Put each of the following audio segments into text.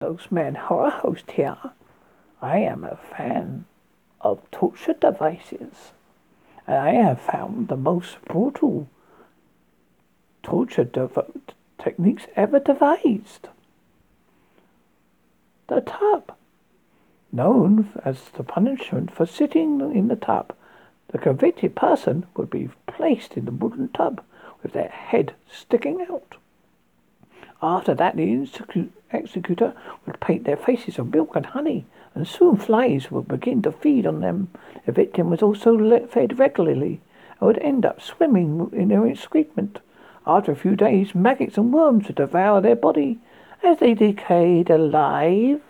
Ghostman Horror Host here. I am a fan of torture devices, and I have found the most brutal torture techniques ever devised. The tub. Known as the punishment for sitting in the tub, the convicted person would be placed in the wooden tub with their head sticking out. After that, the executor would paint their faces with milk and honey, and soon flies would begin to feed on them. The victim was also fed regularly and would end up swimming in their excrement. After a few days, maggots and worms would devour their body as they decayed alive.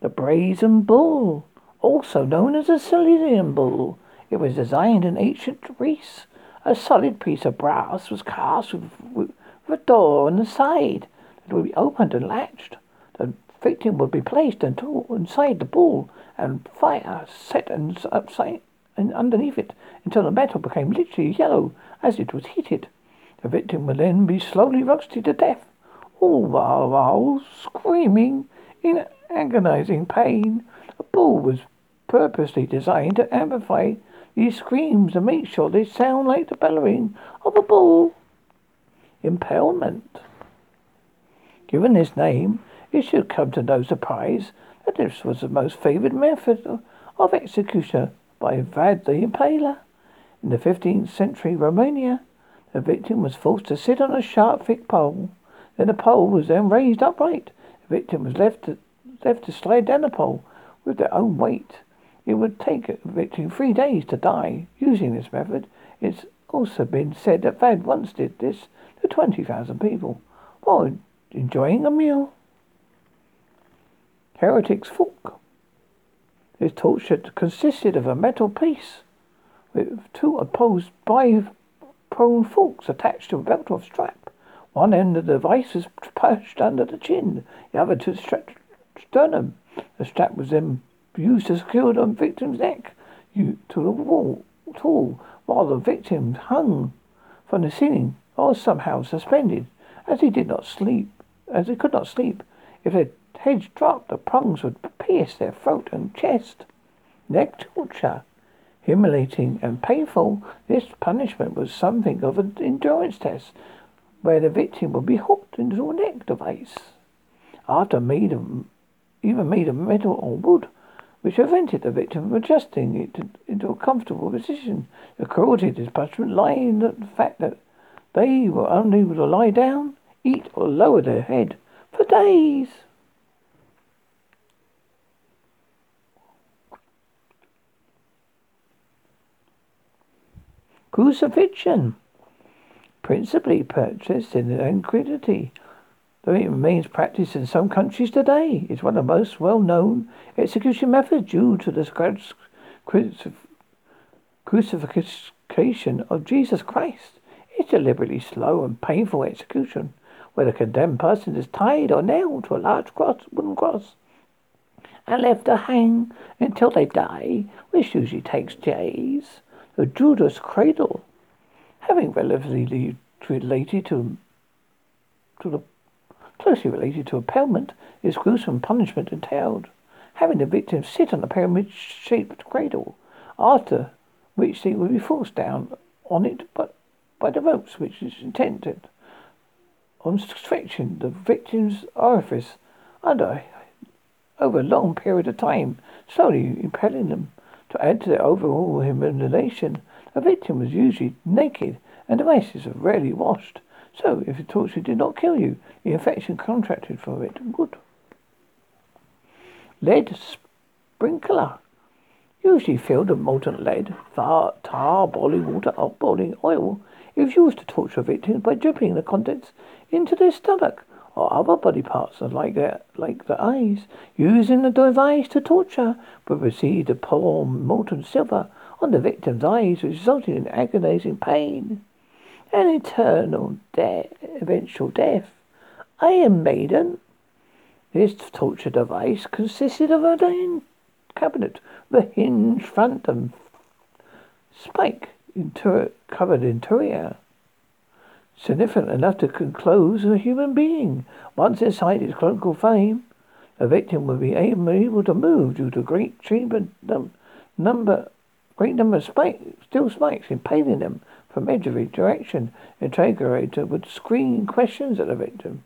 The brazen bull, also known as the Sicilian bull, it was designed in ancient Greece. A solid piece of brass was cast with, with a door on the side that would be opened and latched. The victim would be placed inside the bull and fire set and upside and underneath it until the metal became literally yellow as it was heated. The victim would then be slowly roasted to death, all while, screaming in agonizing pain. The bull was purposely designed to amplify these screams and make sure they sound like the bellowing of a bull. Impalement. Given this name, it should come to no surprise that this was the most favored method of execution by Vlad the Impaler. In the 15th century Romania, the victim was forced to sit on a sharp, thick pole. Then the pole was then raised upright. The victim was left to left to slide down the pole with their own weight. It would take a victim three days to die using this method. It's also been said that Vlad once did this to 20,000 people while enjoying a meal. Heretic's fork. This torture consisted of a metal piece with two opposed by prone forks attached to a belt or strap. One end of the device was pushed under the chin, the other to the sternum. The strap was then used to secure the victim's neck to the wall, tool, while the victim hung from the ceiling or somehow suspended, as he did not sleep, as they could not sleep. If their heads dropped, the prongs would pierce their throat and chest. Neck torture. Humiliating and painful, this punishment was something of an endurance test, where the victim would be hooked into a neck device. After made of, even made of metal or wood, which prevented the victim from adjusting it to, into a comfortable position. The cruelty of this punishment lay in the fact that they were unable to lie down, eat, or lower their head for days. Crucifixion, principally purchased in antiquity, though it remains practiced in some countries today, is one of the most well-known execution methods due to the crucifixion of Jesus Christ. It's a deliberately slow and painful execution, where the condemned person is tied or nailed to a large cross, wooden cross and left to hang until they die, which usually takes days. The Judas cradle, having relatively related to to the closely related to a impalement, is gruesome punishment entailed. Having the victim sit on a pyramid-shaped cradle, after which they will be forced down on it, but by the ropes which is intended on stretching the victim's orifice under over a long period of time, slowly impelling them. To add to the overall humiliation, the victim was usually naked and the devices are rarely washed. So, if the torture did not kill you, the infection contracted from it would. Lead sprinkler usually filled with molten lead, tar, boiling water, or boiling oil, used to torture victims by dripping the contents into their stomach or other body parts like their, like the eyes. Using the device to torture would proceed to pour molten silver on the victim's eyes, resulting in agonizing pain and eternal death, eventual death. Iron Maiden. This torture device consisted of a cabinet a hinge front and spike covered interior. significant enough to enclose a human being. Once inside its conical frame, a victim would be able to move due to great chamber number, great number of spikes, steel spikes impaling them from every direction. Interrogator would scream questions at the victim,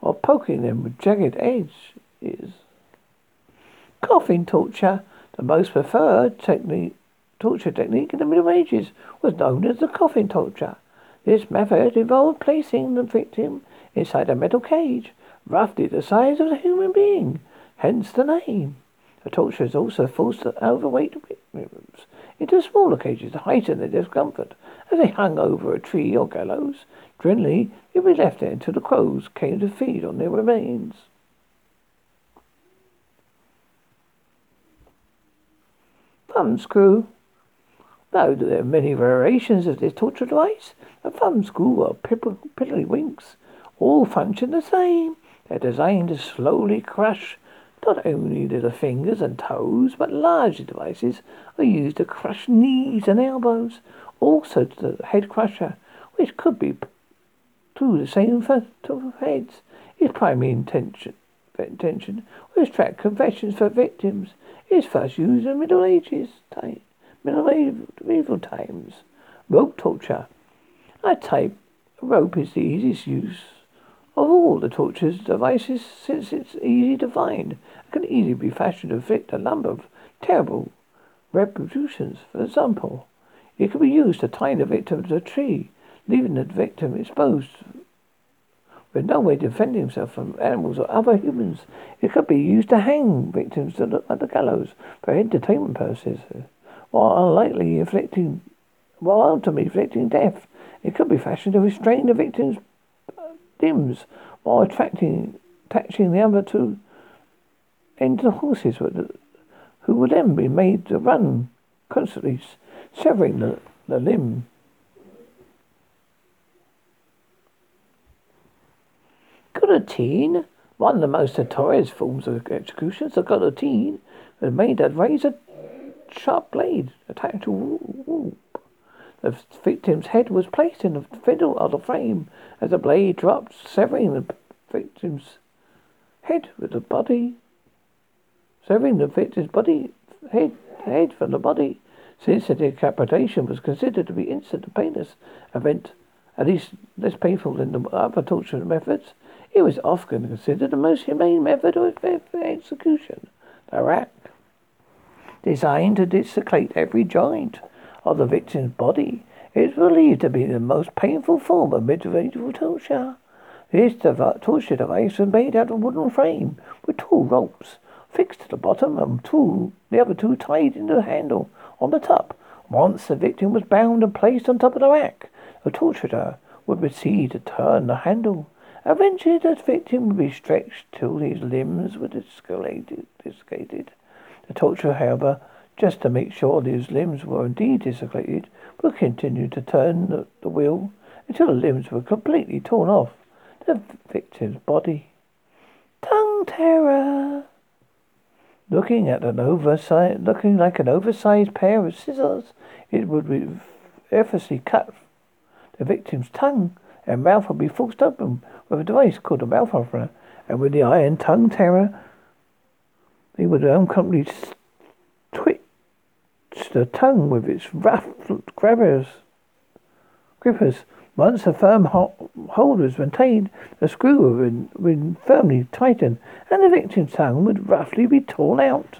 or poking them with jagged edges. Coffin torture, the most preferred technique, torture technique in the Middle Ages, was known as the coffin torture. This method involved placing the victim inside a metal cage, roughly the size of a human being, hence the name. The torturers also forced the overweight victims into smaller cages to heighten their discomfort. As they hung over a tree or gallows, generally they be left there until the crows came to feed on their remains. Thumbscrew. Though there are many variations of this torture device, a thumbscrew or pilliwinks all function the same. They're designed to slowly crush not only the fingers and toes, but larger devices are used to crush knees and elbows. Also to the head crusher, which could be to the same for heads. Its primary intention, intention was to extract confessions for victims. It is first used in the Middle Ages medieval times. Rope torture. A type rope is the easiest use of all the torture devices, since it's easy to find, it can easily be fashioned to fit a number of terrible repercussions. For example, it can be used to tie the victim to a tree, leaving the victim exposed with no way to defend himself from animals or other humans. It could be used to hang victims at the gallows for entertainment purposes, while unlikely inflicting, while ultimately inflicting death. It could be fashioned to restrain the victim's uh, limbs while attracting, attaching the other two ends the horses who would then be made to run constantly, severing the, the limb. Guillotine, one of the most notorious forms of execution, the guillotine was made of razor sharp blade attached to wall. The victim's head was placed in the middle of the frame as the blade dropped, severing the victim's head with the body, severing the victim's body head, head from the body. Since the decapitation was considered to be instant and painless event, at least less painful than the other torture methods, it was often considered the most humane method of execution. The rack, designed to dislocate every joint of the victim's body is believed to be the most painful form of medieval torture. This torture device was made out of wooden frame with two ropes fixed to the bottom and two, the other two tied into the handle on the top. Once the victim was bound and placed on top of the rack, the torturer would proceed to turn the handle. Eventually, the victim would be stretched till his limbs were dislocated. The torturer, however, just to make sure his limbs were indeed dislocated, would continue to turn the, the wheel until the limbs were completely torn off the victim's body. Tongue tearer. Looking at an oversized, looking like an oversized pair of scissors, it would be effortlessly cut the victim's tongue and mouth would be forced open with a device called a mouth opener, and with the iron tongue tearer, they would uncommonly twitch the tongue with its rough grabbers, grippers. Once a firm hold was maintained, the screw would be, firmly tighten, and the victim's tongue would roughly be torn out.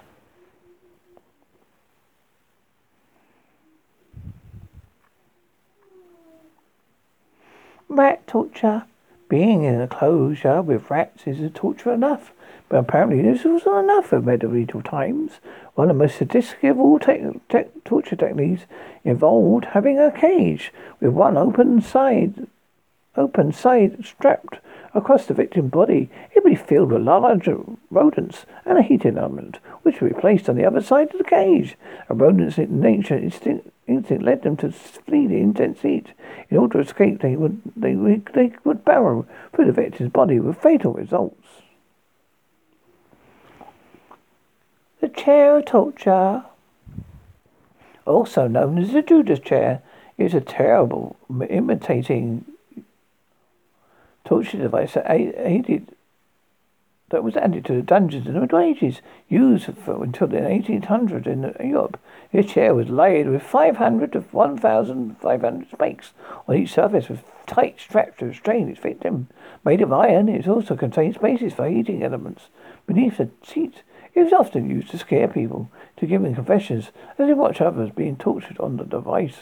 Rat torture. Being in a enclosure with rats is torture enough. But apparently this wasn't enough for medieval times. One of the most sadistic of all te- te- torture techniques involved having a cage with one open side, open side strapped across the victim's body. It would be filled with large rodents and a heating element, which would be placed on the other side of the cage. A rodent's nature instinct, instinct led them to flee the intense heat. In order to escape, they would they, they would burrow through the victim's body with fatal results. The chair of torture, also known as the Judas chair, is a terrible imitating torture device that aided that was added to the Dungeons in the Middle Ages, used for, until the 1800s in Europe. This chair was laid with 500 to 1,500 spikes on each surface with tight straps to restrain its victim. Made of iron, it also contained spaces for heating elements beneath the seat, It was often used to scare people, to give them confessions, as they watched others being tortured on the device.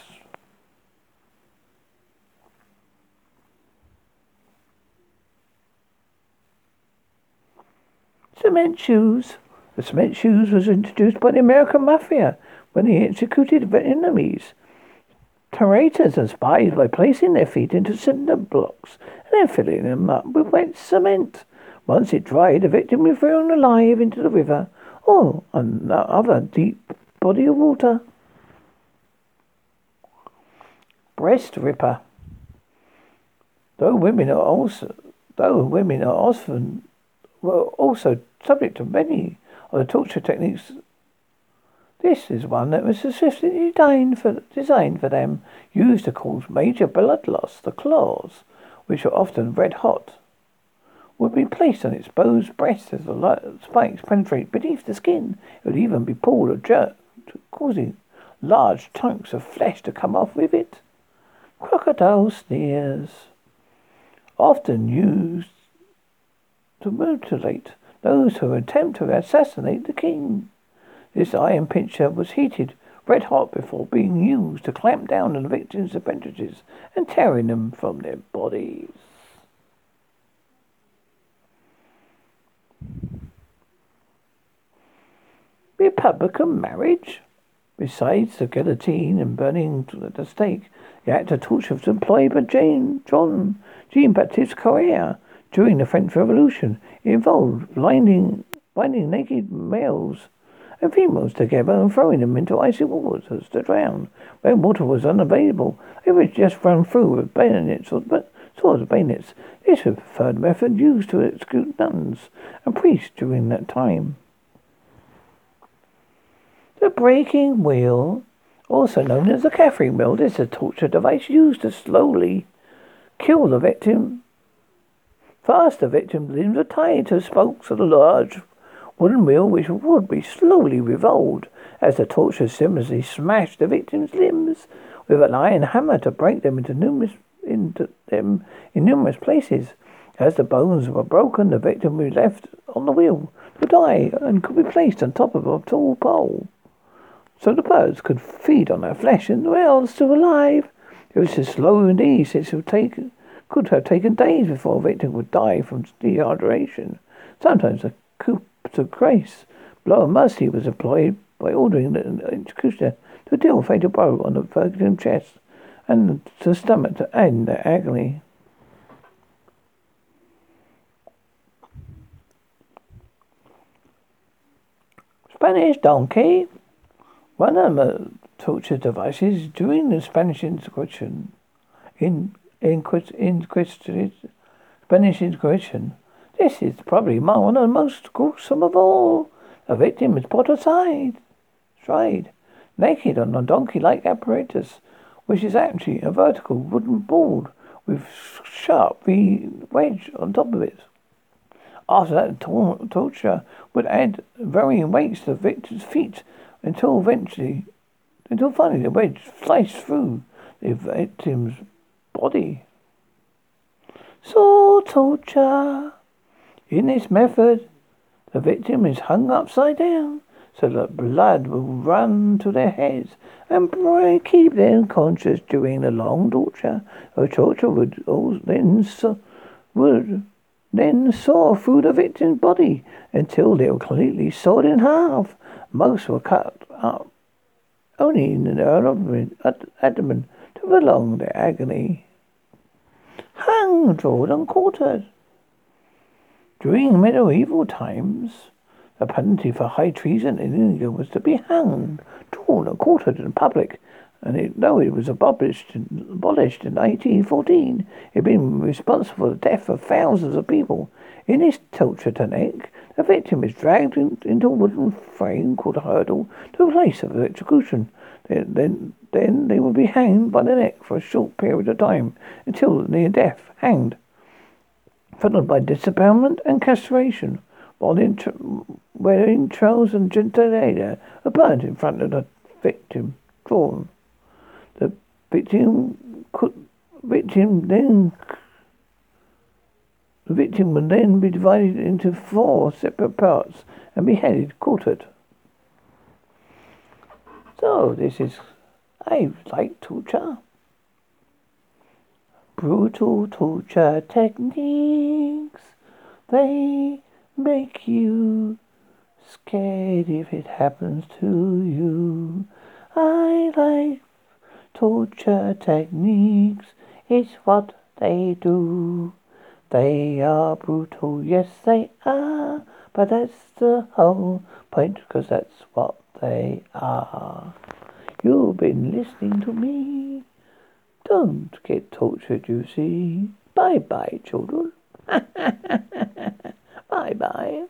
Cement shoes. The cement shoes was introduced by the American Mafia when they executed their enemies, traitors and spies by placing their feet into cinder blocks and then filling them up with wet cement. Once it dried, the victim was thrown alive into the river or another deep body of water. Breast ripper. Though women are also, though women are often were also subject to many of the torture techniques. This is one that was specifically designed for, designed for them, used to cause major blood loss. The claws, which are often red hot, would be placed on its exposed breast as the spikes penetrate beneath the skin. It would even be pulled or jerked, causing large chunks of flesh to come off with it. Crocodile shears, often used to mutilate those who attempt to assassinate the king. This iron pincher was heated red hot before being used to clamp down on the victims' appendages and tearing them from their bodies. Republican marriage? Besides the guillotine and burning at the stake, the act of torture was employed by Jane, John, Jean Baptiste Carrier during the French Revolution. It involved blinding, binding naked males and females together and throwing them into icy waters to drown. When water was unavailable, they would just run through with bayonets or but swords of bayonets. This was the preferred method used to execute nuns and priests during that time. The breaking wheel, also known as the Catherine wheel, is a torture device used to slowly kill the victim Fast, the victim's limbs were tied to the spokes of the large wooden wheel, which would be slowly revolved as the torture similarly smashed the victim's limbs with an iron hammer to break them into numerous into them in numerous places. As the bones were broken, the victim was left on the wheel to die and could be placed on top of a tall pole. So the birds could feed on their flesh and the whale still alive. It was slow indeed since it would take could have taken days before a victim would die from dehydration. Sometimes a coup de grace, blow of mercy, was employed by ordering the executioner to deal a fatal blow on the victim's chest and the stomach to end their agony. Spanish donkey. One of the torture devices during the Spanish Inquisition in Inquisition, Spanish Inquisition. This is probably one of the most gruesome of all. A victim is put aside, tried, naked on a donkey-like apparatus, which is actually a vertical wooden board with sharp V wedge on top of it. After that, tor- torture would add varying weights to the victim's feet until eventually, until finally the wedge sliced through the victim's body. Saw torture. In this method, the victim is hung upside down so that blood will run to their heads and keep them conscious during the long torture. The torture would then would then saw through the victim's body until they were completely sawed in half. Most were cut up only in their abdomen to prolong their agony drawn, and quartered. During medieval times, the penalty for high treason in India was to be hanged, drawn, and quartered in public. And it, though it was abolished, abolished in 1814, it had been responsible for the death of thousands of people. In this torture technique, the victim is dragged in, into a wooden frame called a hurdle to a place of execution. Then, then, they would be hanged by the neck for a short period of time until near death, hanged. followed by disembowelment and castration, while in tra- wearing trousers and genitalia are burned in front of the victim, drawn. The victim could victim then the victim would then be divided into four separate parts and beheaded, quartered. So this is I like torture. Brutal torture techniques. They make you scared if it happens to you. I like torture techniques. It's what they do. They are brutal, yes they are. But that's the whole point, because that's what they are. You've been listening to me. Don't get tortured, you see. Bye bye, children. bye bye.